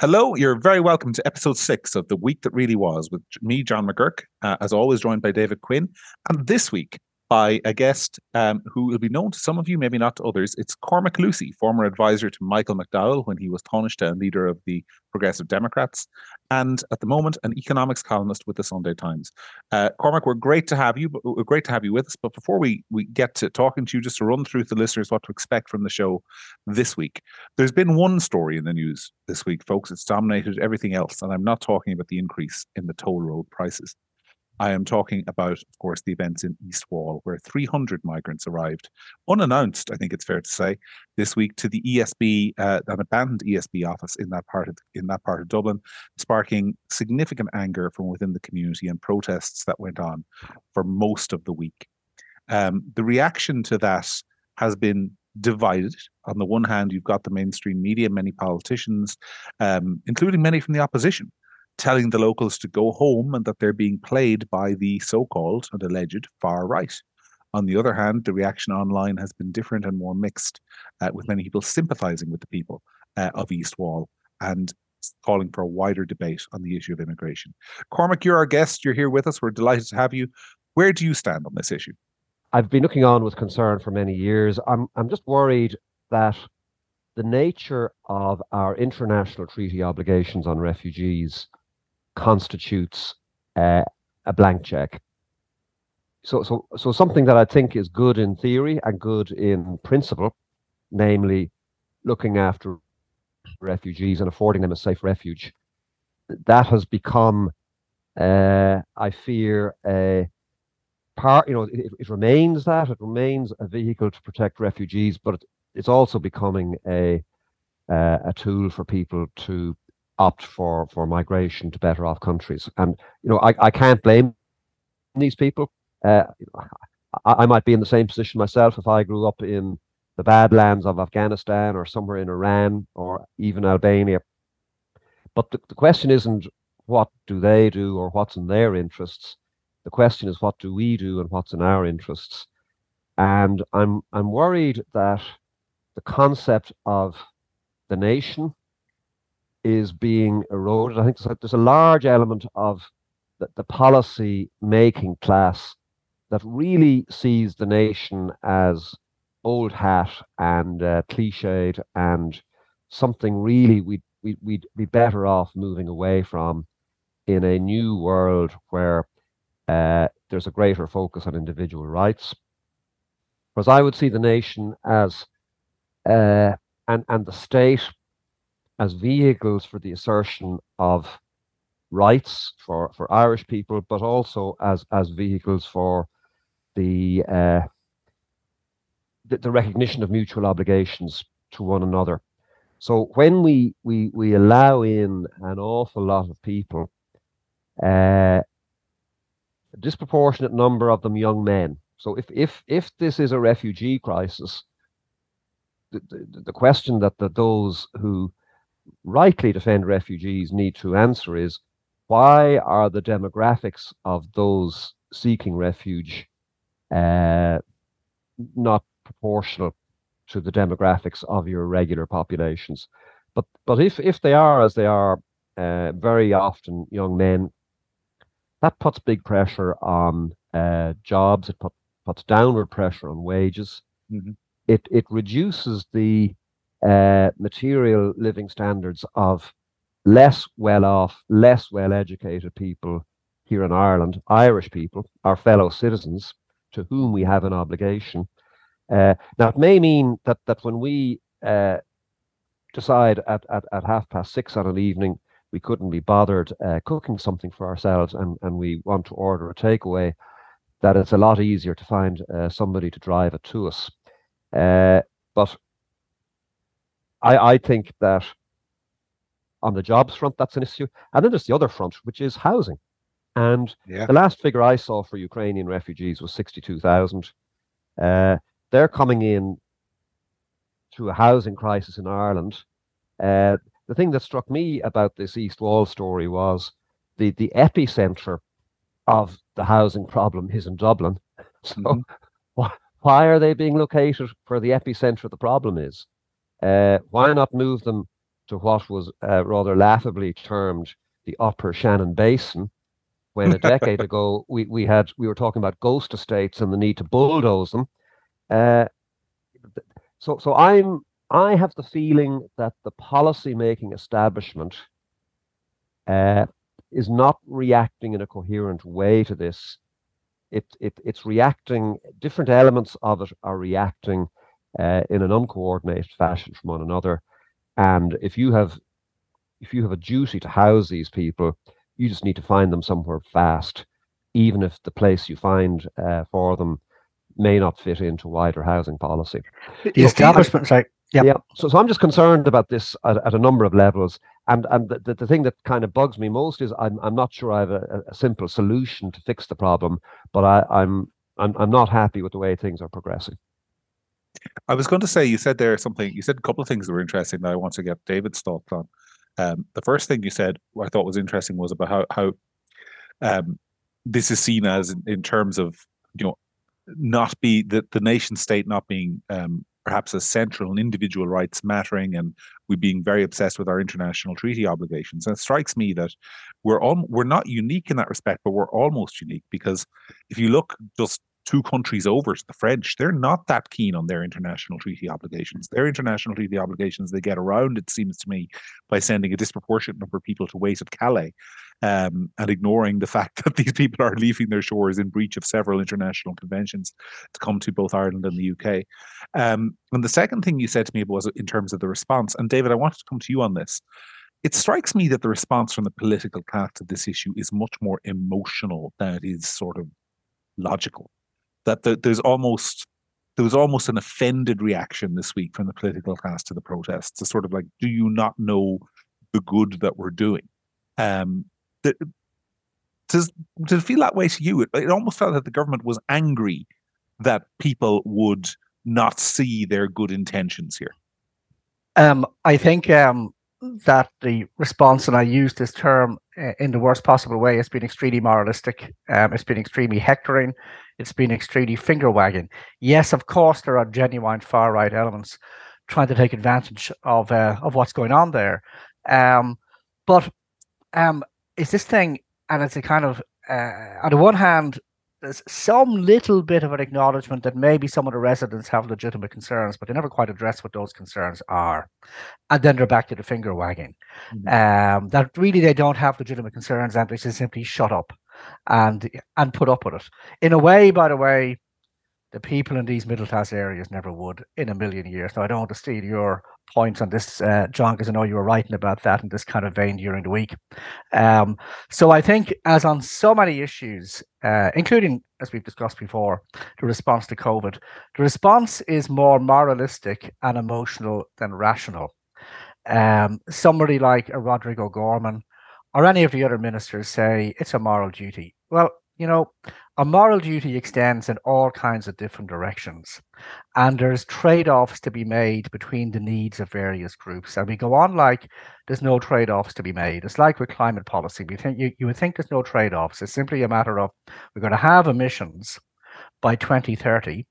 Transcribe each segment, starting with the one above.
Hello, you're very welcome to episode six of The Week That Really Was with me, John McGuirk, uh, as always, joined by David Quinn. And this week, by a guest um, who will be known to some of you, maybe not to others. It's Cormac Lucey, former advisor to Michael McDowell when he was Taoiseach and leader of the Progressive Democrats, and at the moment an economics columnist with the Sunday Times. Uh, Cormac, we're great to have you. But we're great to have you with us. But before we we get to talking to you, just to run through the listeners what to expect from the show this week. There's been one story in the news this week, folks. It's dominated everything else, and I'm not talking about the increase in the toll road prices. I am talking about, of course, the events in East Wall, where 300 migrants arrived, unannounced, I think it's fair to say, this week to the ESB, uh, an abandoned ESB office in that part of in that part of Dublin, sparking significant anger from within the community and protests that went on for most of the week. Um, the reaction to that has been divided. On the one hand, you've got the mainstream media, many politicians, um, including many from the opposition, telling the locals to go home and that they're being played by the so called and alleged far right. On the other hand, the reaction online has been different and more mixed, uh, with many people sympathizing with the people uh, of East Wall and calling for a wider debate on the issue of immigration. Cormac, you're our guest. You're here with us. We're delighted to have you. Where do you stand on this issue? I've been looking on with concern for many years. I'm I'm just worried that the nature of our international treaty obligations on refugees constitutes uh, a blank check. So, so, so something that I think is good in theory and good in principle, namely looking after refugees and affording them a safe refuge, that has become, uh, I fear, a part. You know, it, it, remains that it remains a vehicle to protect refugees, but it's also becoming a uh, a tool for people to opt for for migration to better off countries. And you know, I, I can't blame these people. Uh, I, I might be in the same position myself if I grew up in the badlands of Afghanistan or somewhere in Iran or even Albania. But the, the question isn't what do they do or what's in their interests. The question is what do we do and what's in our interests. And I'm I'm worried that the concept of the nation is being eroded. I think there's a, there's a large element of the, the policy making class that really sees the nation as old hat and uh, cliched and something really we'd, we'd, we'd be better off moving away from in a new world where uh, there's a greater focus on individual rights. Whereas I would see the nation as uh, and and the state as vehicles for the assertion of rights for, for Irish people, but also as as vehicles for the, uh, the the, recognition of mutual obligations to one another. So when we we we allow in an awful lot of people, uh, a disproportionate number of them young men. So if if if this is a refugee crisis, the, the, the question that the, those who rightly defend refugees need to answer is why are the demographics of those seeking refuge uh, not proportional to the demographics of your regular populations? But but if if they are as they are, uh, very often young men, that puts big pressure on uh, jobs. It put, puts downward pressure on wages. Mm-hmm. It it reduces the uh, material living standards of less well off, less well educated people here in Ireland, Irish people, our fellow citizens, to whom we have an obligation. Uh, now, it may mean that that when we uh, decide at, at, at half past six on an evening we couldn't be bothered uh, cooking something for ourselves and, and we want to order a takeaway, that it's a lot easier to find uh, somebody to drive it to us. Uh, but I, I think that on the jobs front, that's an issue. And then there's the other front, which is housing. And yeah. the last figure I saw for Ukrainian refugees was 62,000. Uh, they're coming in through a housing crisis in Ireland. Uh, the thing that struck me about this East Wall story was the, the epicenter of the housing problem is in Dublin. So mm-hmm. why, why are they being located where the epicenter of the problem is? Uh, why not move them to what was uh, rather laughably termed the Upper Shannon Basin, when a decade ago we, we had we were talking about ghost estates and the need to bulldoze them. Uh, so so I'm I have the feeling that the policy making establishment uh, is not reacting in a coherent way to this. It, it it's reacting. Different elements of it are reacting uh, in an uncoordinated fashion from one another. And if you have if you have a duty to house these people, you just need to find them somewhere fast, even if the place you find uh, for them may not fit into wider housing policy. The establishment, sorry. Yeah. yeah. So, so I'm just concerned about this at, at a number of levels. And and the, the, the, thing that kind of bugs me most is I'm I'm not sure I have a, a simple solution to fix the problem, but I, I'm I'm I'm not happy with the way things are progressing. I was going to say you said there something. You said a couple of things that were interesting that I want to get David's thoughts on. Um, the first thing you said, I thought was interesting, was about how how um, this is seen as in, in, terms of you know not be the the nation state not being um, perhaps as central and individual rights mattering and we being very obsessed with our international treaty obligations. And it strikes me that we're all, we're not unique in that respect, but we're almost unique because if you look just two countries over to the French, they're not that keen on their international treaty obligations. Their international treaty obligations they get around, it seems to me, by sending a disproportionate number of people to wait at Calais um, and ignoring the fact that these people are leaving their shores in breach of several international conventions to come to both Ireland and the UK. Um, and the second thing you said to me was in terms of the response, and David, I wanted to come to you on this. It strikes me that the response from the political class to this issue is much more emotional than it is sort of logical that the, there's almost there was almost an offended reaction this week from the political class to the protests. It's sort of like, do you not know the good that we're doing? Um, the, does did it feel that way to you? It, it almost felt that the government was angry that people would not see their good intentions here. Um, I think um, that the response, and I use this term uh, in the worst possible way, has been extremely moralistic. Um, it's been extremely hectoring. It's been extremely finger wagging. Yes, of course, there are genuine far right elements trying to take advantage of uh, of what's going on there. Um, but um, is this thing, and it's a kind of uh, on the one hand, there's some little bit of an acknowledgement that maybe some of the residents have legitimate concerns, but they never quite address what those concerns are. And then they're back to the finger wagging. Mm-hmm. Um, that really they don't have legitimate concerns and they should simply shut up and and put up with it. In a way, by the way, the people in these middle class areas never would in a million years. Now, I don't want to steal your points on this, uh, John, because I know you were writing about that in this kind of vein during the week. Um, so I think, as on so many issues, uh, including, as we've discussed before, the response to COVID, the response is more moralistic and emotional than rational. Um, somebody like a Roderick O'Gorman or any of the other ministers say it's a moral duty. Well, you know, a moral duty extends in all kinds of different directions. And there's trade offs to be made between the needs of various groups. And we go on like there's no trade offs to be made. It's like with climate policy. We think you, you would think there's no trade offs. It's simply a matter of we're going to have emissions by 2030.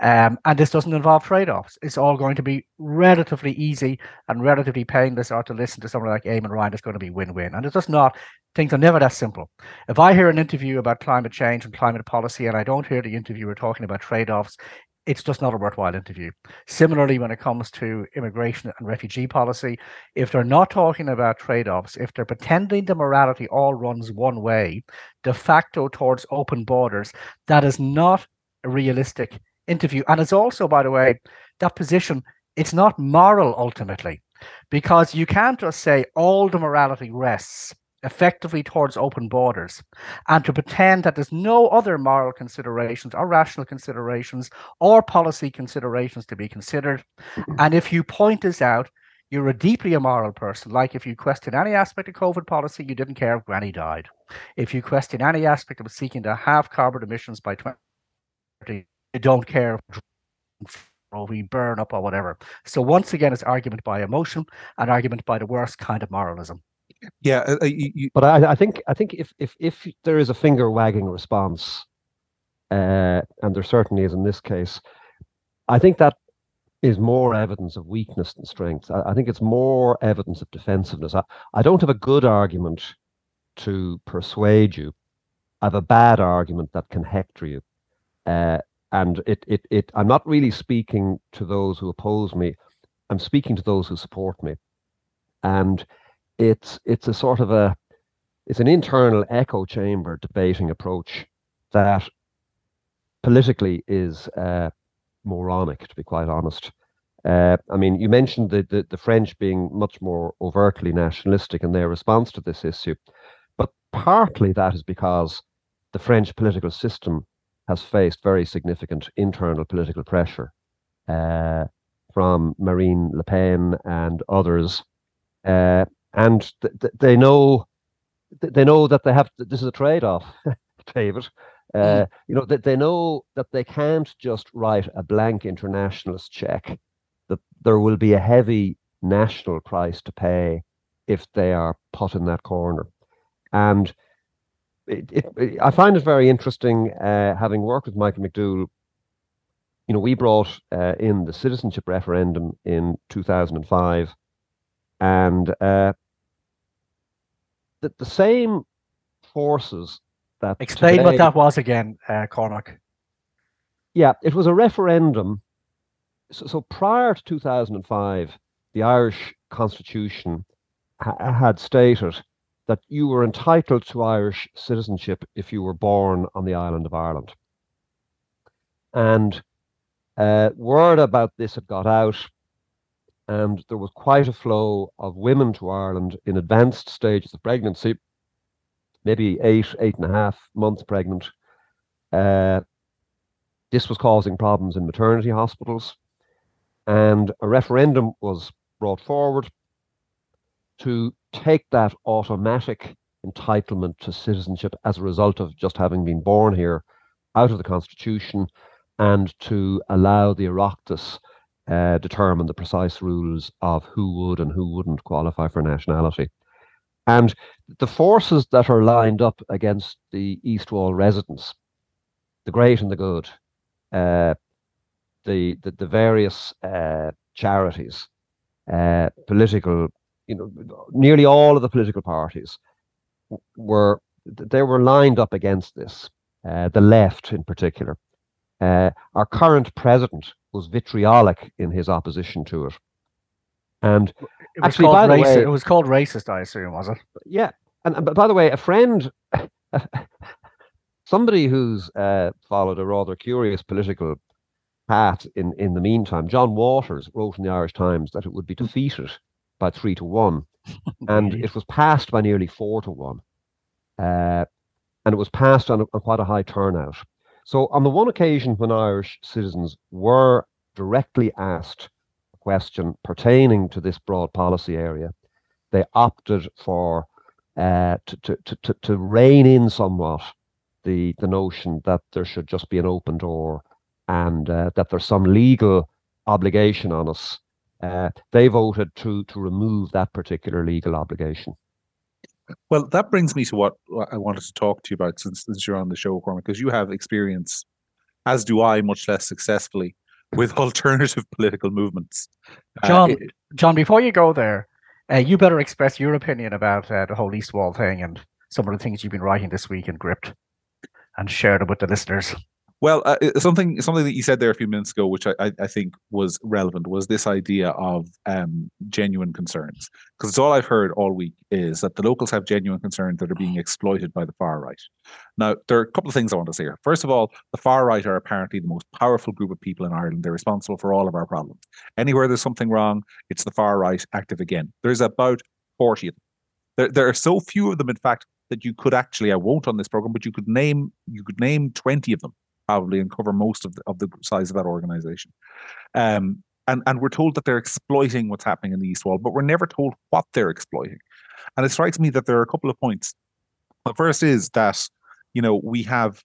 Um, and this doesn't involve trade offs. It's all going to be relatively easy and relatively painless, or to listen to someone like Eamon Ryan, it's going to be win win. And it's just not things are never that simple. If I hear an interview about climate change and climate policy and I don't hear the interviewer talking about trade offs, it's just not a worthwhile interview. Similarly, when it comes to immigration and refugee policy, if they're not talking about trade offs, if they're pretending the morality all runs one way, de facto towards open borders, that is not realistic interview. And it's also, by the way, that position, it's not moral ultimately, because you can't just say all the morality rests effectively towards open borders and to pretend that there's no other moral considerations or rational considerations or policy considerations to be considered. And if you point this out, you're a deeply immoral person. Like if you question any aspect of COVID policy, you didn't care if Granny died. If you question any aspect of seeking to halve carbon emissions by 2030, you don't care or we burn up or whatever. So once again, it's argument by emotion and argument by the worst kind of moralism. Yeah, uh, uh, you, you... but I, I, think I think if if if there is a finger wagging response, uh, and there certainly is in this case, I think that is more evidence of weakness than strength. I, I think it's more evidence of defensiveness. I, I don't have a good argument to persuade you. I have a bad argument that can hector you. Uh, and it, it, it, I'm not really speaking to those who oppose me. I'm speaking to those who support me. And it's, it's a sort of a, it's an internal echo chamber debating approach that politically is uh, moronic, to be quite honest. Uh, I mean, you mentioned the, the, the French being much more overtly nationalistic in their response to this issue, but partly that is because the French political system has faced very significant internal political pressure uh, from Marine Le Pen and others, uh, and th- th- they know they know that they have this is a trade-off, David. Uh, you know that they know that they can't just write a blank internationalist check. That there will be a heavy national price to pay if they are put in that corner, and it, it, I find it very interesting. Uh, having worked with Michael McDowell, you know, we brought uh, in the citizenship referendum in 2005, and uh, the, the same forces that Explain today, what that was again, uh. Yeah, it was a referendum. So, so prior to 2005, the Irish Constitution ha- had stated that you were entitled to Irish citizenship if you were born on the island of Ireland. And uh, word about this had got out, and there was quite a flow of women to Ireland in advanced stages of pregnancy, maybe eight, eight and a half months pregnant. Uh, this was causing problems in maternity hospitals, and a referendum was brought forward to take that automatic entitlement to citizenship as a result of just having been born here out of the constitution and to allow the Oireachtas uh, determine the precise rules of who would and who wouldn't qualify for nationality. And the forces that are lined up against the East Wall residents, the great and the good, uh, the, the, the various uh, charities, uh, political, you know, nearly all of the political parties were they were lined up against this. Uh, the left, in particular, uh, our current president was vitriolic in his opposition to it, and It was Actually, called by the racist. way- it was called racist, I assume, was it? yeah, and, and but by the way, a friend, somebody who's uh, followed a rather curious political path in in the meantime, John Waters wrote in the Irish Times that it would be defeated by three to one, and it was passed by nearly four to one, uh, and it was passed on, on quite a high turnout. So, on the one occasion when Irish citizens were directly asked a question pertaining to this broad policy area, they opted for uh, to, to, to, to, to rein in somewhat the, the notion that there should just be an open door and uh, that there's some legal obligation on us. Uh, they voted to, to remove that particular legal obligation. Well, that brings me to what what I wanted to talk to you about since, since you're on the show, Cormac, because you have experience, as do I, much less successfully, with alternative political movements. Uh, John, it- John, before you go there, uh, you better express your opinion about uh, the whole East Wall thing and some of the things you've been writing this week in Gript and share them with the listeners. Well, uh, something something that you said there a few minutes ago, which I, I, I think was relevant, was this idea of um, genuine concerns. Because it's all I've heard all week is that the locals have genuine concerns that are being exploited by the far right. Now, there are a couple of things I want to say here. First of all, the far right are apparently the most powerful group of people in Ireland. They're responsible for all of our problems. Anywhere there's something wrong, it's the far right active again. There's about 40 of them. There, there are so few of them, in fact, that you could actually, I won't on this program, but you could name you could name 20 of them probably and cover most of the, of the size of that organization. Um, and, and we're told that they're exploiting what's happening in the East Wall, but we're never told what they're exploiting. And it strikes me that there are a couple of points. The first is that, you know, we have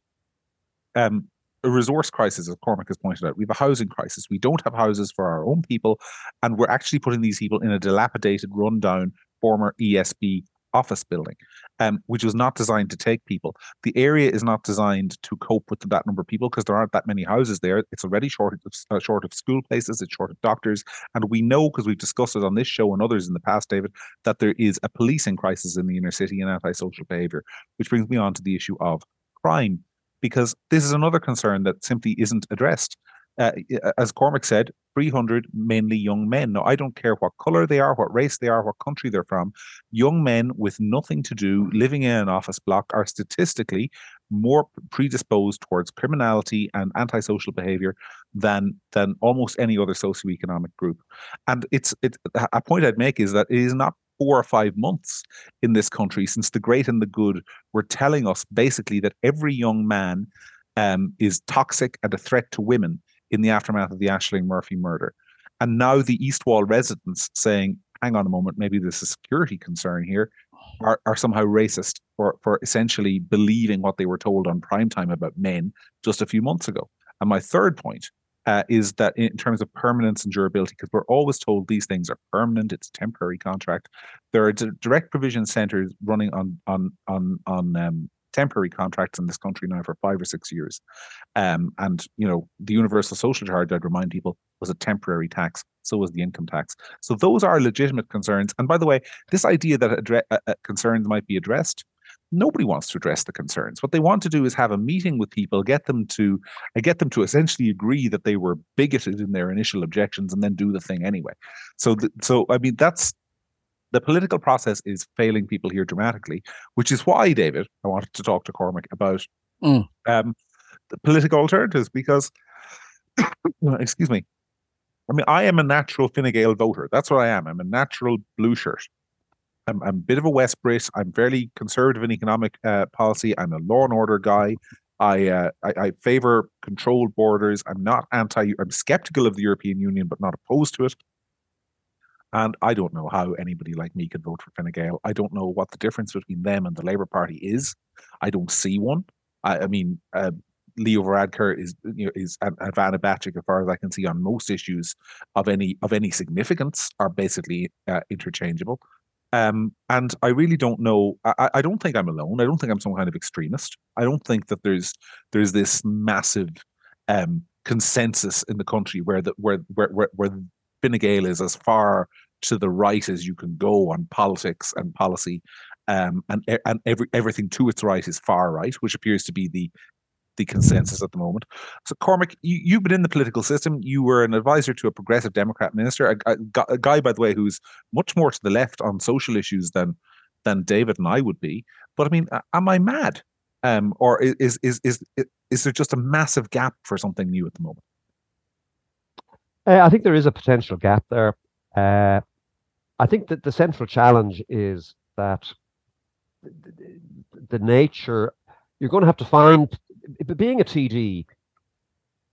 um, a resource crisis, as Cormac has pointed out. We have a housing crisis. We don't have houses for our own people, and we're actually putting these people in a dilapidated, rundown, former ESB office building, um, which was not designed to take people. The area is not designed to cope with that number of people because there aren't that many houses there. It's already short of, uh, short of school places, it's short of doctors. And we know, because we've discussed it on this show and others in the past, David, that there is a policing crisis in the inner city and antisocial behaviour, which brings me on to the issue of crime, because this is another concern that simply isn't addressed. Uh, as Cormac said, 300 mainly young men. Now, I don't care what color they are, what race they are, what country they're from. Young men with nothing to do, living in an office block, are statistically more predisposed towards criminality and antisocial behavior than than almost any other socioeconomic group. And it's it a point I'd make is that it is not four or five months in this country since the great and the good were telling us basically that every young man um, is toxic and a threat to women in the aftermath of the Ashling Murphy murder. And now the East Wall residents saying, hang on a moment, maybe there's a security concern here, are, are somehow racist for, for essentially believing what they were told on prime time about men just a few months ago. And my third point uh, is that in terms of permanence and durability, because we're always told these things are permanent, it's temporary contract. There are direct provision centres running on on on on um, temporary contracts in this country now for five or six years. Um, and, you know, the universal social charge, I'd remind people, was a temporary tax. So was the income tax. So those are legitimate concerns. And by the way, this idea that addre- uh, uh, concerns might be addressed, nobody wants to address the concerns. What they want to do is have a meeting with people, get them to uh, get them to essentially agree that they were bigoted in their initial objections, and then do the thing anyway. So, th- so I mean, that's the political process is failing people here dramatically, which is why, David, I wanted to talk to Cormac about mm. um, the political alternatives because, excuse me, I mean, I am a natural Fine Gael voter. That's what I am. I'm a natural blue shirt. I'm, I'm a bit of a West Brit. I'm fairly conservative in economic uh, policy. I'm a law and order guy. I, uh, I, I favor controlled borders. I'm not anti. I'm skeptical of the European Union, but not opposed to it. And I don't know how anybody like me could vote for Fine Gael. I don't know what the difference between them and the Labour Party is. I don't see one. I, I mean, uh, Leo Varadkar is you know is and, and as far as I can see, on most issues of any of any significance, are basically uh, interchangeable. Um, and I really don't know. I, I don't think I'm alone. I don't think I'm some kind of extremist. I don't think that there's there's this massive um, consensus in the country where the where where where, where Fine Gael is as far to the right as you can go on politics and policy, um, and and every everything to its right is far right, which appears to be the the consensus at the moment. So, Cormac, you, you've been in the political system. You were an advisor to a progressive Democrat minister, a, a, a, guy, by the way, who's much more to the left on social issues than than David and I would be. But I mean, am I mad, um, or is is is is, is there just a massive gap for something new at the moment? Uh, I think there is a potential gap there. Uh, I think that the central challenge is that the, the nature you're going to have to find being a TD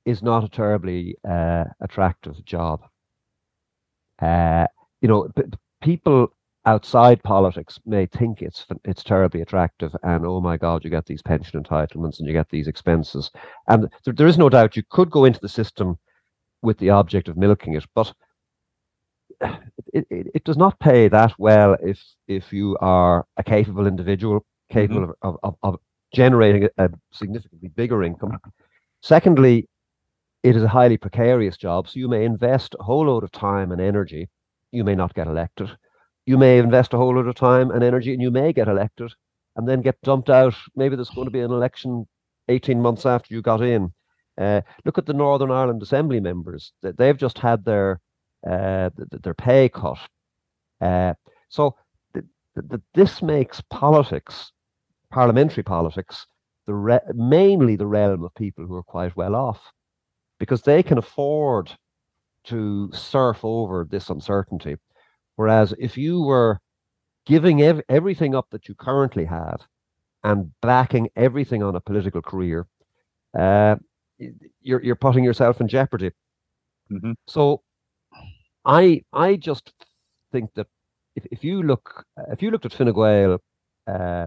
is not a terribly uh, attractive job. Uh, you know, people outside politics may think it's it's terribly attractive, and oh my God, you get these pension entitlements and you get these expenses, and there, there is no doubt you could go into the system with the object of milking it. But it, it, it does not pay that well if if you are a capable individual, capable mm-hmm. of, of, of generating a, a significantly bigger income. Secondly, it is a highly precarious job, so you may invest a whole load of time and energy. You may not get elected. You may invest a whole load of time and energy, and you may get elected, and then get dumped out. Maybe there's going to be an election 18 months after you got in. Uh, look at the Northern Ireland Assembly members; they've just had their uh, their pay cut. Uh, so th- th- this makes politics, parliamentary politics, the re- mainly the realm of people who are quite well off, because they can afford to surf over this uncertainty. Whereas if you were giving ev- everything up that you currently have and backing everything on a political career, uh, you're you're putting yourself in jeopardy. Mm-hmm. So, I I just think that if, if you look if you looked at Fine Gael, uh,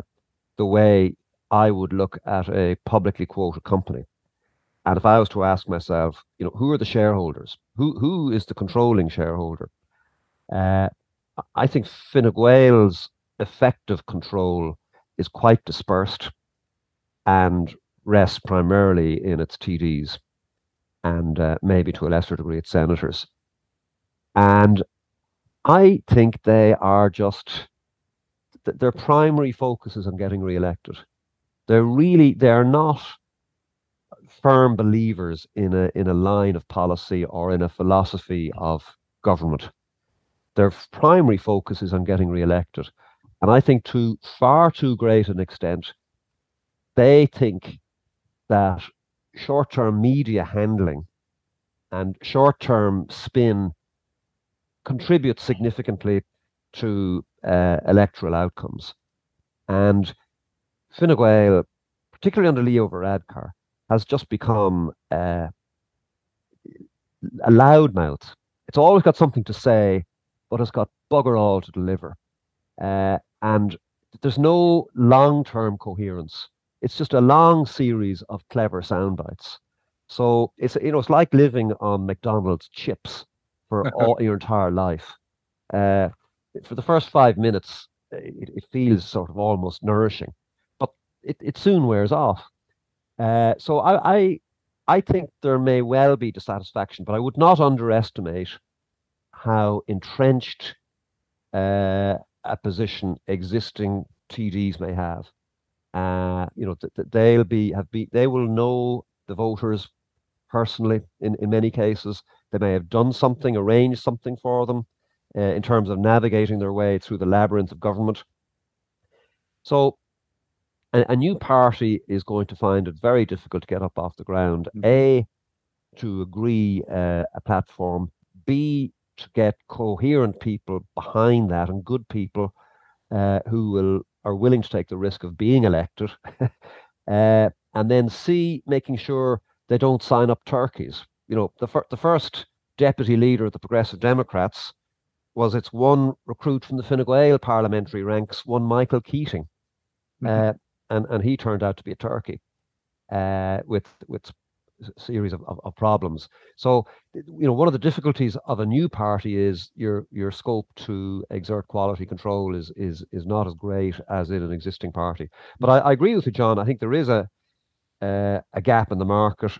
the way I would look at a publicly quoted company, and if I was to ask myself, you know, who are the shareholders? Who who is the controlling shareholder? Uh, I think Fine Gael's effective control is quite dispersed and rests primarily in its TDs and uh, maybe to a lesser degree its senators. And I think they are just their primary focus is on getting re-elected. They're really they're not firm believers in a in a line of policy or in a philosophy of government. Their primary focus is on getting re-elected. And I think to far too great an extent, they think that short-term media handling and short-term spin contributes significantly to uh, electoral outcomes. And Fine Gael, particularly under Leo Varadkar, has just become uh, a loudmouth. It's always got something to say, but it's got bugger all to deliver. Uh, and there's no long term coherence. It's just a long series of clever sound bites. So it's you know it's like living on McDonald's chips for all your entire life. Uh, for the first five minutes, it, it, feels sort of almost nourishing, but it, it soon wears off. Uh, so I, I I think there may well be dissatisfaction, but I would not underestimate how entrenched uh, a position existing TDs may have. Uh, you know, th- th- they'll be have be they will know the voters personally in, in many cases. They may have done something, arranged something for them uh, in terms of navigating their way through the labyrinth of government. So a, a, new party is going to find it very difficult to get up off the ground. Mm-hmm. A, to agree uh, a platform. B, to get coherent people behind that and good people uh, who will are willing to take the risk of being elected. uh, and then C, making sure they don't sign up turkeys. You know, the, fir- the first deputy leader of the Progressive Democrats was its one recruit from the Fine Gael parliamentary ranks, one Michael Keating. Mm-hmm. Uh, and, and he turned out to be a turkey uh, with, with series of, of, of, problems. So, you know, one of the difficulties of a new party is your your scope to exert quality control is is is not as great as in an existing party. But I, I agree with you, John. I think there is a uh, a gap in the market.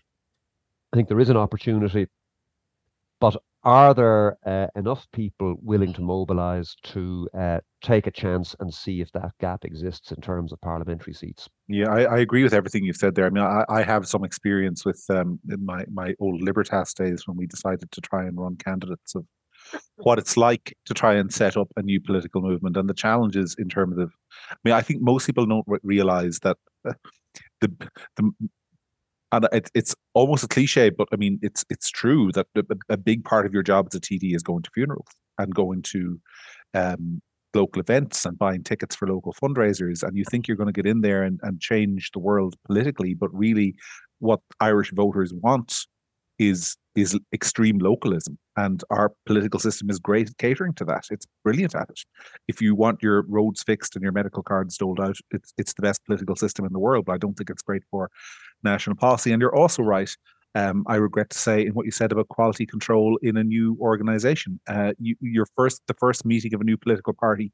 I think there is an opportunity, but are there uh, enough people willing to mobilize to uh, take a chance and see if that gap exists in terms of parliamentary seats? Yeah, I, I agree with everything you've said there. I mean, I, I have some experience with um, my my old Libertas days when we decided to try and run candidates of what it's like to try and set up a new political movement and the challenges in terms of. I mean, I think most people don't realize that uh, the the and it, it's almost a cliche, but I mean, it's it's true that a, a, big part of your job as a TD is going to funerals and going to um, local events and buying tickets for local fundraisers. And you think you're going to get in there and, and change the world politically, but really, what Irish voters want is is extreme localism and our political system is great at catering to that. It's brilliant at it. If you want your roads fixed and your medical cards doled out it's it's the best political system in the world. But i don't think it's great for national policy. And you're also right. Um, I regret to say in what you said about quality control in a new organization. Uh, you, your first, the first meeting of a new political party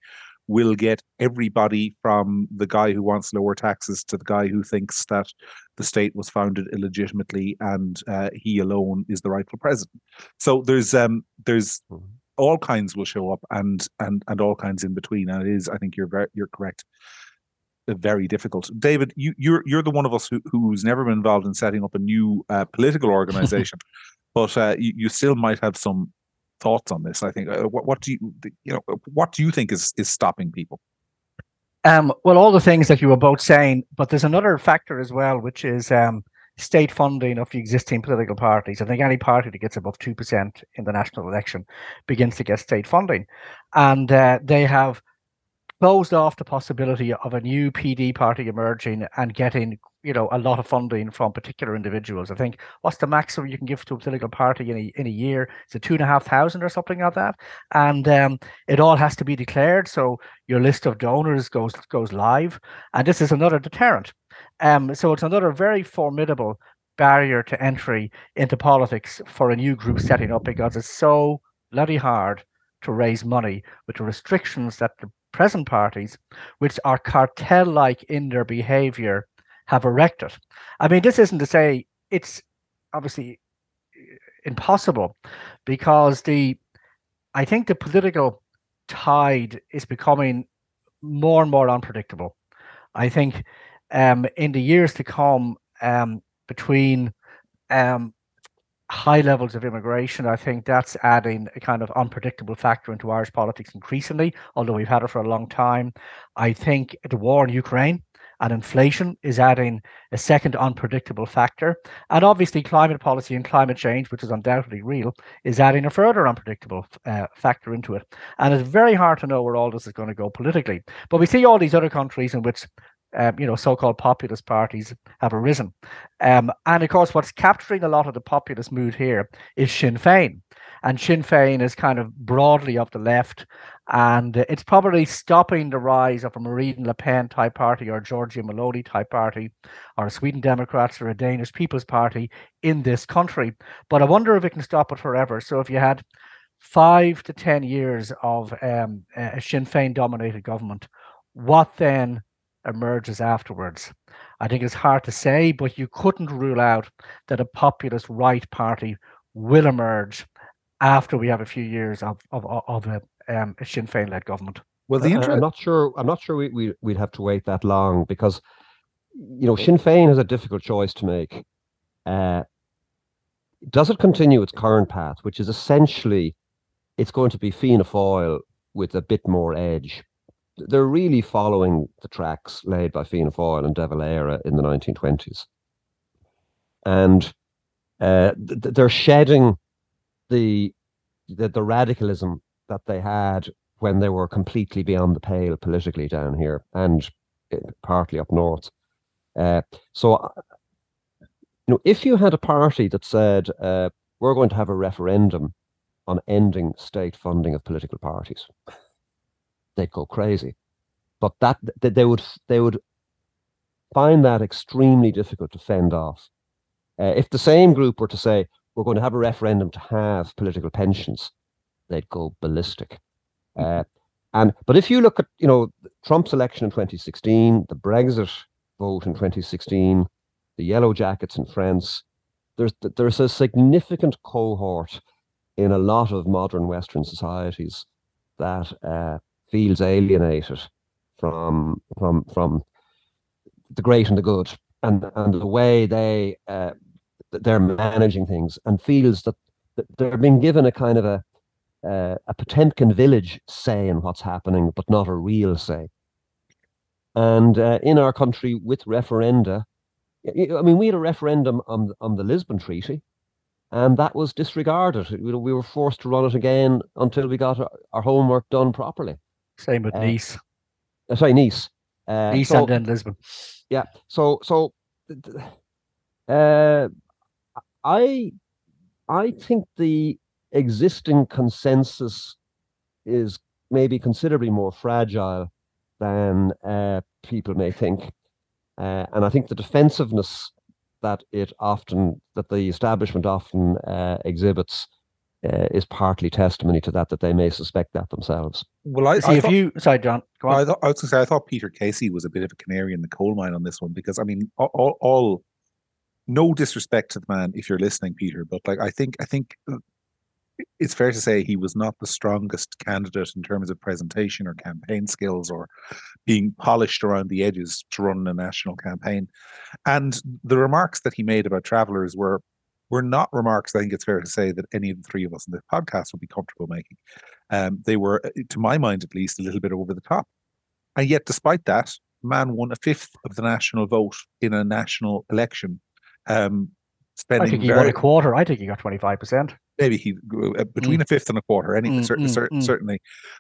will get everybody from the guy who wants lower taxes to the guy who thinks that the state was founded illegitimately and uh, he alone is the rightful president. So there's um there's mm-hmm. all kinds will show up and and and all kinds in between. And it is, I think you're very you're correct. Uh, very difficult. David, you you're you're the one of us who, who's never been involved in setting up a new uh, political organization, but uh, you, you still might have some thoughts on this. I think. Uh, what, what, do you you know? What do you think is is stopping people? Um, well, all the things that you were both saying, but there's another factor as well, which is um, state funding of the existing political parties. I think any party that gets above two percent in the national election begins to get state funding, and uh, they have closed off the possibility of a new PD party emerging and getting you know a lot of funding from particular individuals. I think what's the maximum you can give to a political party in a in a year? Is it two and a half thousand or something like that? And um, it all has to be declared, so your list of donors goes goes live, and this is another deterrent. Um, so it's another very formidable barrier to entry into politics for a new group setting up because it's so bloody hard to raise money with the restrictions that the present parties, which are cartel like in their behavior, have erected. I mean, this isn't to say it's obviously impossible because the I think the political tide is becoming more and more unpredictable. I think um, in the years to come, um, between um, high levels of immigration, I think that's adding a kind of unpredictable factor into Irish politics increasingly, although we've had it for a long time. I think the war in Ukraine and inflation is adding a second unpredictable factor. And obviously, climate policy and climate change, which is undoubtedly real, is adding a further unpredictable uh, factor into it. And it's very hard to know where all this is going to go politically. But we see all these other countries in which um, you know, so-called populist parties have arisen. Um, and of course, what's capturing a lot of the populist mood here is Sinn Féin. And Sinn Féin is kind of broadly of the left, and it's probably stopping the rise of a Marine Le Pen type party or a Giorgia Meloni type party or a Sweden Democrats or a Danish People's Party in this country. But I wonder if it can stop it forever. So if you had five to 10 years of um, a Sinn Féin dominated government, what then emerges afterwards. I think it's hard to say, but you couldn't rule out that a populist right party will emerge after we have a few years of of, of a, um, a Sinn Féin led government. Well, the inter- I'm not sure. I'm not sure we, we would have to wait that long because you know Sinn Féin has a difficult choice to make. Uh, does it continue its current path, which is essentially it's going to be Fianna Fáil with a bit more edge, they're really following the tracks laid by Fianna Fáil and De Valera in the 1920s. And uh, th- they're shedding the, the, the radicalism that they had when they were completely beyond the pale politically down here and uh, partly up north. Uh, so, you know, if you had a party that said uh, we're going to have a referendum on ending state funding of political parties, they'd go crazy. But that they would they would find that extremely difficult to fend off. Uh, if the same group were to say we're going to have a referendum to have political pensions, they'd go ballistic. Uh, and but if you look at you know Trump's election in 2016, the Brexit vote in 2016, the Yellow Jackets in France, there's there's a significant cohort in a lot of modern Western societies that uh, feels alienated from from from the great and the good and and the way they uh, they're managing things and feels that, that they're being given a kind of a uh, a Potemkin village say in what's happening, but not a real say. And uh, in our country, with referenda, I mean, we had a referendum on on the Lisbon Treaty, and that was disregarded. We, we were forced to run it again until we got our, our homework done properly. Same with uh, Nice. Uh, sorry, Nice. Uh, nice so, and then Lisbon. Yeah. So so, uh, I I think the existing consensus is maybe considerably more fragile than uh, people may think, uh, and I think the defensiveness that it often that the establishment often uh, exhibits uh, is partly testimony to that that they may suspect that themselves. Well, I, see I if thought, you sorry, John. Go on. I, thought, I was going to say I thought Peter Casey was a bit of a canary in the coal mine on this one because I mean, all, all no disrespect to the man if you're listening, Peter, but like I think I think uh, it's fair to say he was not the strongest candidate in terms of presentation or campaign skills or being polished around the edges to run a national campaign. And the remarks that he made about travelers were were not remarks I think it's fair to say that any of the three of us in this podcast would be comfortable making. Um, they were, uh, to my mind at least, a little bit over the top. And yet, despite that, man won a fifth of the national vote in a national election. Um, spending I think he very, won a quarter. I think he got 25%. Maybe he uh, between mm. a fifth and a quarter, any mm, mm, certain, mm. certainly,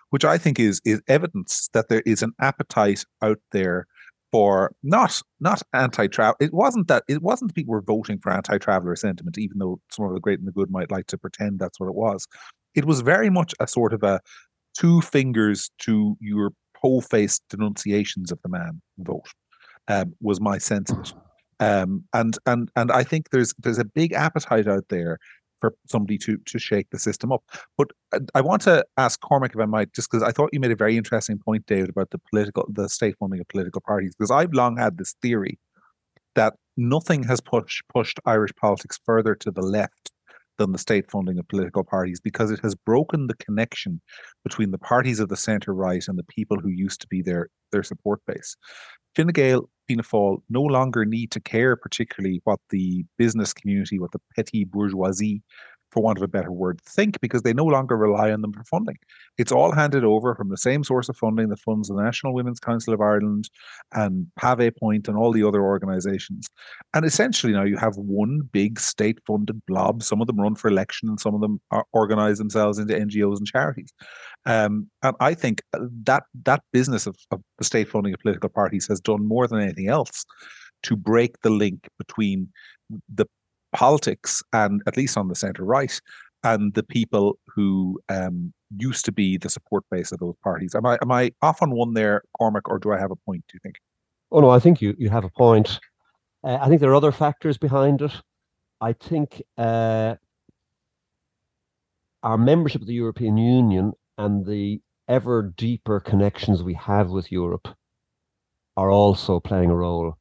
which I think is is evidence that there is an appetite out there for not not anti-travel. It wasn't that it wasn't that people were voting for anti-traveler sentiment, even though some of the great and the good might like to pretend that's what it was. It was very much a sort of a two fingers to your po-faced denunciations of the man vote. Um, was my sense of it. Um, and and and I think there's there's a big appetite out there for somebody to to shake the system up. But uh, I want to ask Cormac if I might, just because I thought you made a very interesting point, David, about the political, the state funding of political parties. Because I've long had this theory that nothing has pushed pushed Irish politics further to the left than the state funding of political parties because it has broken the connection between the parties of the centre right and the people who used to be their their support base. Fine Gael, Fianna Fáil no longer need to care particularly what the business community, what the petty bourgeoisie for want of a better word, think because they no longer rely on them for funding. It's all handed over from the same source of funding that funds of the National Women's Council of Ireland and Pavee Point and all the other organizations. And essentially now you have one big state funded blob. Some of them run for election and some of them organize themselves into NGOs and charities. Um, and I think that that business of, of the state funding of political parties has done more than anything else to break the link between the politics and at least on the centre right and the people who um, used to be the support base of those parties. Am I am I off on one there, Cormac, or do I have a point? Do you think? Oh no, I think you you have a point. Uh, I think there are other factors behind it. I think uh, our membership of the European Union and the ever deeper connections we have with Europe are also playing a role.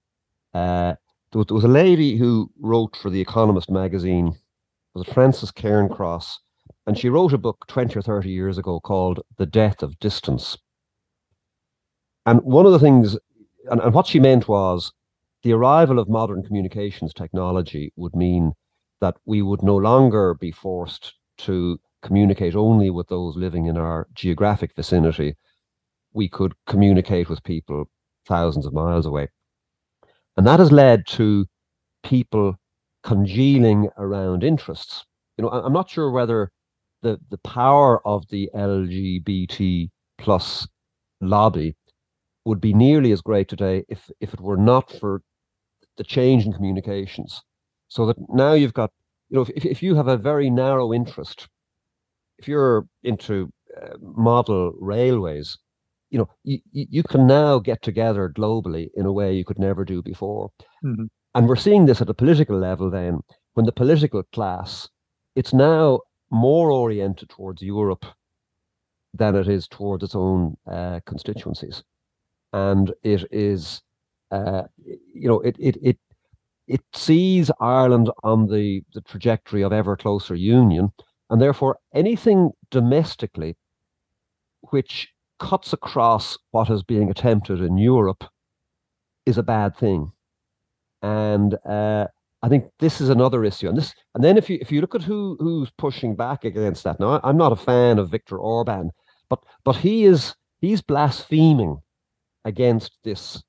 Uh, there was, there was a lady who wrote for The Economist magazine. It was Frances Cairncross, and she wrote a book 20 or 30 years ago called The Death of Distance. And one of the things, and, and what she meant was the arrival of modern communications technology would mean that we would no longer be forced to communicate only with those living in our geographic vicinity. We could communicate with people thousands of miles away. And that has led to people congealing around interests. You know, I'm not sure whether the, the power of the LGBT plus lobby would be nearly as great today if, if it were not for the change in communications. So that now you've got, you know, if, if you have a very narrow interest, if you're into uh, model railways, you know, you, you can now get together globally in a way you could never do before. Mm-hmm. And we're seeing this at a political level then, when the political class, it's now more oriented towards Europe than it is towards its own uh, constituencies. And it is, uh, you know, it, it, it, it sees Ireland on the, the trajectory of ever closer union. And therefore, anything domestically which cuts across what is being attempted in Europe is a bad thing. And uh, I think this is another issue. And this, and then if you if you look at who who's pushing back against that, now I'm not a fan of Viktor Orban, but but he is he's blaspheming against this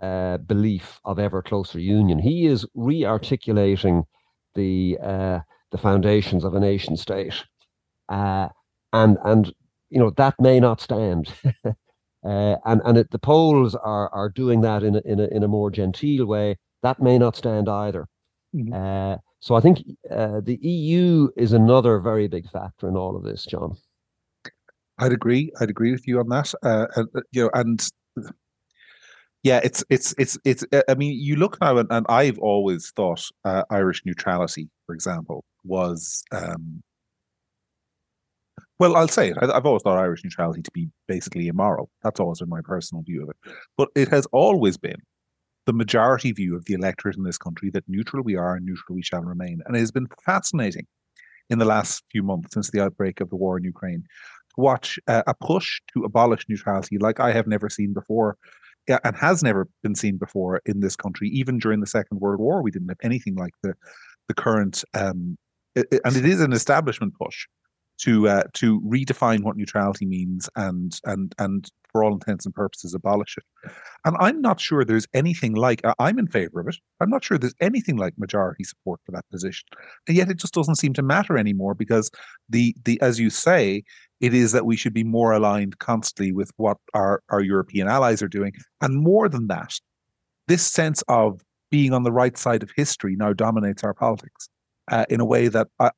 uh, belief of ever closer union. He is re-articulating the uh, the foundations of a nation state, uh, and and you know that may not stand. uh, and and it, the Poles are are doing that in a, in a in a more genteel way. That may not stand either. Mm-hmm. Uh, so I think uh, the EU is another very big factor in all of this, John. I'd agree. I'd agree with you on that. Uh, and, uh, you know, and yeah, it's it's it's it's. Uh, I mean, you look now, and, and I've always thought uh, Irish neutrality, for example, was um, well, I'll say it. I, have always thought Irish neutrality to be basically immoral. That's always been my personal view of it. But it has always been the majority view of the electorate in this country that neutral we are and neutral we shall remain. And it has been fascinating in the last few months since the outbreak of the war in Ukraine to watch uh, a push to abolish neutrality like I have never seen before and has never been seen before in this country. Even during the Second World War, we didn't have anything like the the current. Um, and it is an establishment push to uh, to redefine what neutrality means and and and for all intents and purposes abolish it. And I'm not sure there's anything like I'm in favor of it. I'm not sure there's anything like majority support for that position. And yet it just doesn't seem to matter anymore because the the as you say, it is that we should be more aligned constantly with what our, our European allies are doing. And more than that, this sense of being on the right side of history now dominates our politics. Uh, in a way that I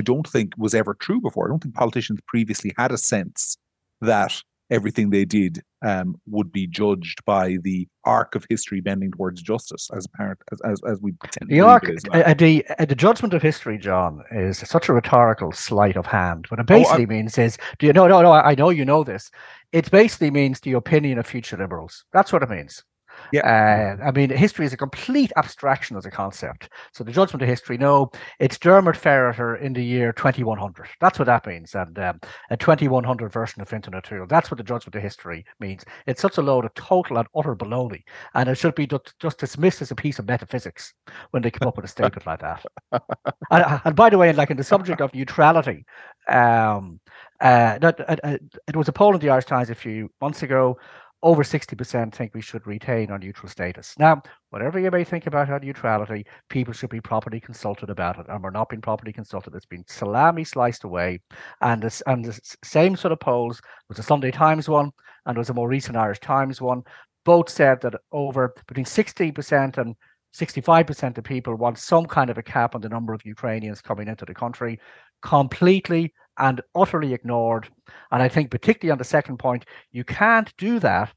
don't think was ever true before. I don't think politicians previously had a sense that everything they did um, would be judged by the arc of history bending towards justice, as apparent as as, as we tend the arc, uh, the uh, the judgment of history, John, is such a rhetorical sleight of hand. What it basically oh, means is, do you know? No, no, I know you know this. It basically means the opinion of future liberals. That's what it means. Yeah. Uh, I mean, history is a complete abstraction as a concept. So the judgment of history, no, it's Dermot Ferriter in the year 2100. That's what that means. And um, a 2100 version of Fintan O'Toole. That's what the judgment of history means. It's such a load of total and utter baloney. And it should be just dismissed as a piece of metaphysics when they come up with a statement like that. And, and, by the way, like in the subject of neutrality, um, uh, that, uh, uh, it was a poll in the Irish Times a few months ago over 60% think we should retain our neutral status. Now, whatever you may think about our neutrality, people should be properly consulted about it, and we're not being properly consulted. It's been salami sliced away. And this and the same sort of polls was a Sunday Times one, and was a more recent Irish Times one. Both said that over between 60% and 65% of people want some kind of a cap on the number of Ukrainians coming into the country, completely and utterly ignored. And I think, particularly on the second point, you can't do that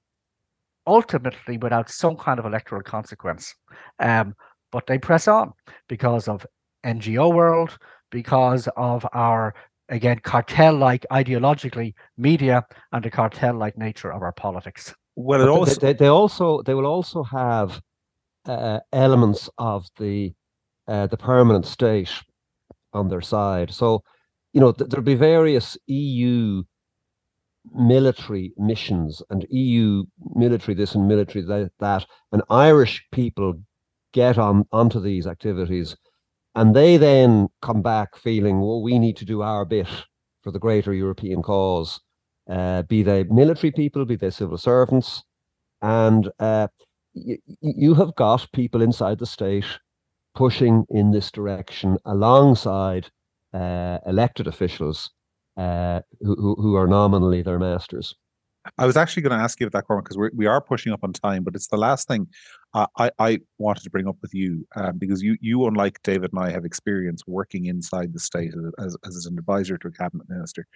ultimately without some kind of electoral consequence. Um, but they press on because of NGO world, because of our again cartel-like ideologically media and the cartel-like nature of our politics. Well, it also they, they, also they will also have uh, elements of the uh, the permanent state on their side. So you know, th- there'll be various EU military missions and EU military this and military that, that and Irish people get on onto these activities and they then come back feeling, well, we need to do our bit for the greater European cause, uh, be they military people, be they civil servants. And uh, y- you have got people inside the state pushing in this direction alongside uh, elected officials uh, who, who are nominally their masters. I was actually going to ask you about that, Cormac, because we are pushing up on time, but it's the last thing I, I wanted to bring up with you um, because you, you, unlike David and I, have experience working inside the state as, as an advisor to a cabinet minister,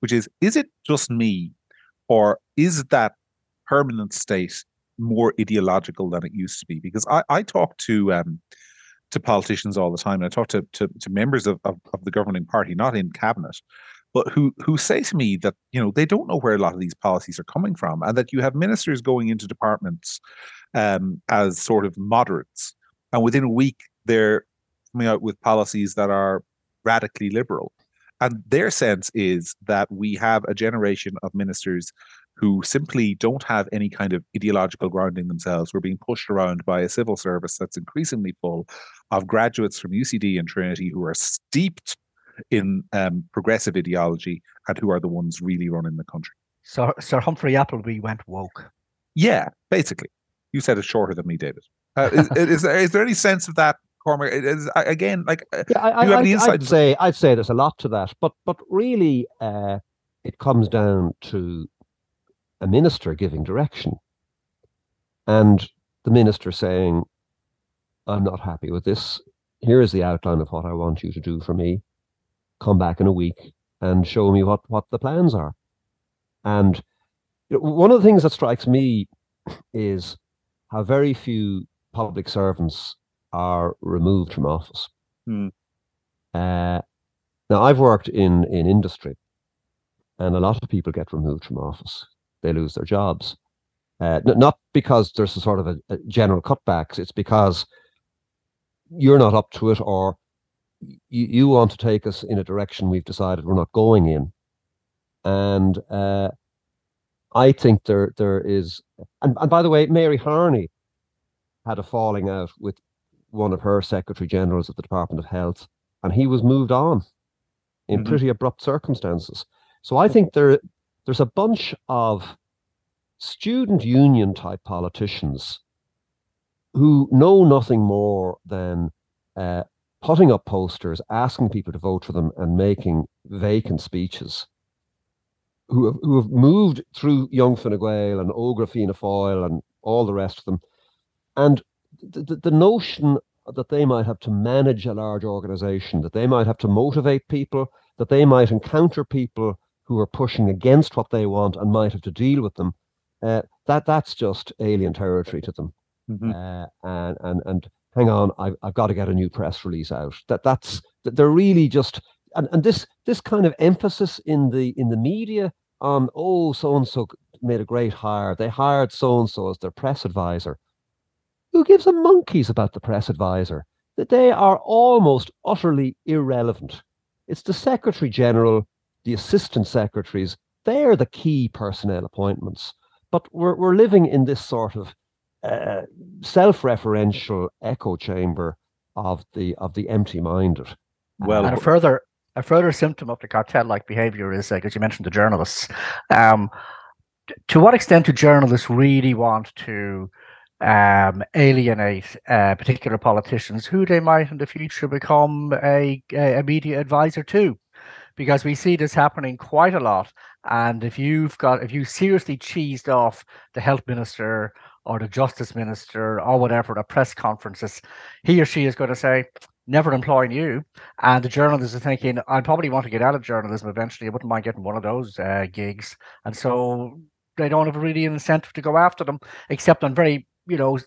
which is, is it just me or is that permanent state more ideological than it used to be? Because I, I talk to um, to politicians all the time, and I talk to to, to members of, of, of the governing party, not in cabinet, but who who say to me that you know they don't know where a lot of these policies are coming from, and that you have ministers going into departments um, as sort of moderates, and within a week they're coming out with policies that are radically liberal. And their sense is that we have a generation of ministers who simply don't have any kind of ideological grounding themselves. We're being pushed around by a civil service that's increasingly full of graduates from UCD and Trinity who are steeped in um, progressive ideology and who are the ones really running the country. So Sir Humphrey Appleby went woke. Yeah, basically. You said it shorter than me, David. Uh, is, is, there, is there any sense of that, Cormac? Is, again, like, uh, yeah, I, I, I'd say I'd say there's a lot to that, but but really, uh, it comes down to a minister giving direction and the minister saying, I'm not happy with this. Here is the outline of what I want you to do for me. Come back in a week and show me what, what the plans are. And you know, one of the things that strikes me is how very few public servants are removed from office. Hmm. Uh, now, I've worked in, in industry, and a lot of people get removed from office they lose their jobs. Uh, not because there's a sort of a, a, general cutbacks, it's because you're not up to it or you, you want to take us in a direction we've decided we're not going in. And uh, I think there there is, and, and by the way, Mary Harney had a falling out with one of her secretary generals at the Department of Health, and he was moved on in mm-hmm. pretty abrupt circumstances. So I think there there's a bunch of student union type politicians who know nothing more than uh, putting up posters, asking people to vote for them, and making vacant speeches. Who have, who have moved through Young Fine Gael and Ógra Fianna Fáil and all the rest of them, and the, the, the notion that they might have to manage a large organization, that they might have to motivate people, that they might encounter people who are pushing against what they want and might have to deal with them, uh, that that's just alien territory to them. Mm-hmm. Uh, and and and hang on, I've I've got to get a new press release out. That that's that they're really just and, and this this kind of emphasis in the in the media on oh so and so made a great hire. They hired so and so as their press advisor. Who gives a monkeys about the press advisor? That they are almost utterly irrelevant. It's the secretary general, the assistant secretaries. They're the key personnel appointments. But we're we're living in this sort of uh, self-referential echo chamber of the of the empty-minded. Well, and a further a further symptom of the cartel-like behavior is because uh, you mentioned the journalists. Um, to what extent do journalists really want to um, alienate uh, particular politicians who they might in the future become a, a media advisor to? Because we see this happening quite a lot. And if you've got, if you seriously cheesed off the health minister or the justice minister or whatever at press conferences, he or she is going to say, never employing you. And the journalists are thinking, I probably want to get out of journalism eventually. I wouldn't mind getting one of those uh, gigs. And so they don't have really an incentive to go after them, except on very, you know,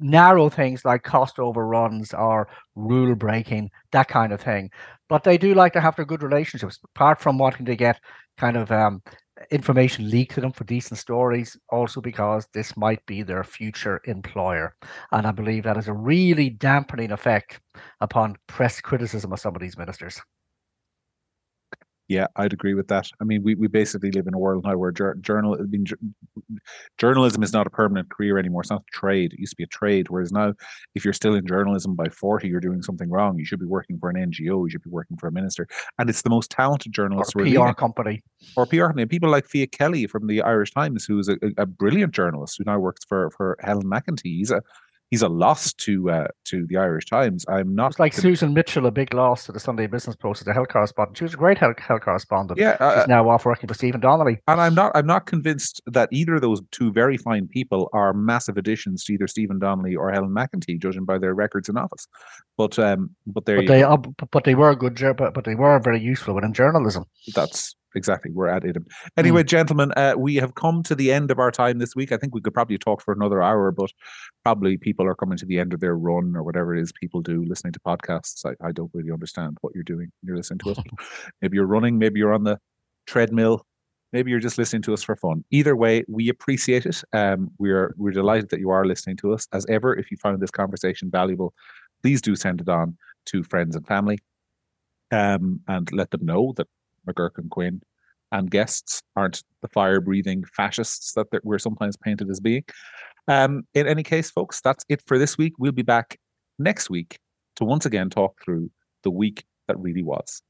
narrow things like cost overruns or rule breaking, that kind of thing. But they do like to have their good relationships, apart from wanting to get kind of um, information leaked to them for decent stories, also because this might be their future employer. And I believe that has a really dampening effect upon press criticism of some of these ministers. Yeah, I'd agree with that. I mean, we, we basically live in a world now where journal I mean, journalism is not a permanent career anymore. It's not a trade. It used to be a trade. Whereas now, if you're still in journalism by 40, you're doing something wrong. You should be working for an NGO. You should be working for a minister. And it's the most talented journalists. Or PR company. Or PR company. People like Fiach Kelly from the Irish Times, who's a, a brilliant journalist who now works for, for Helen McEntee. He's a he's a loss to uh, to the Irish Times. I'm not it's like Susan Mitchell, a big loss to the Sunday Business Post as a health correspondent. She was a great health, health correspondent. Yeah, uh, she's now off working for Stephen Donnelly. And I'm not I'm not convinced that either of those two very fine people are massive additions to either Stephen Donnelly or Helen McEntee, judging by their records in office. But um, but they but they are, but they were good, but but they were very useful within journalism. That's exactly. We're at it. Anyway, mm. gentlemen, uh, we have come to the end of our time this week. I think we could probably talk for another hour, but probably people are coming to the end of their run or whatever it is people do listening to podcasts. I, I don't really understand what you're doing. You're listening to us. maybe you're running. Maybe you're on the treadmill. Maybe you're just listening to us for fun. Either way, we appreciate it. Um, we're we're delighted that you are listening to us. As ever, if you found this conversation valuable, please do send it on to friends and family, um, and let them know that McGuirk and Quinn and guests aren't the fire breathing fascists that we're sometimes painted as being. Um, in any case, folks, that's it for this week. We'll be back next week to once again talk through the week that really was.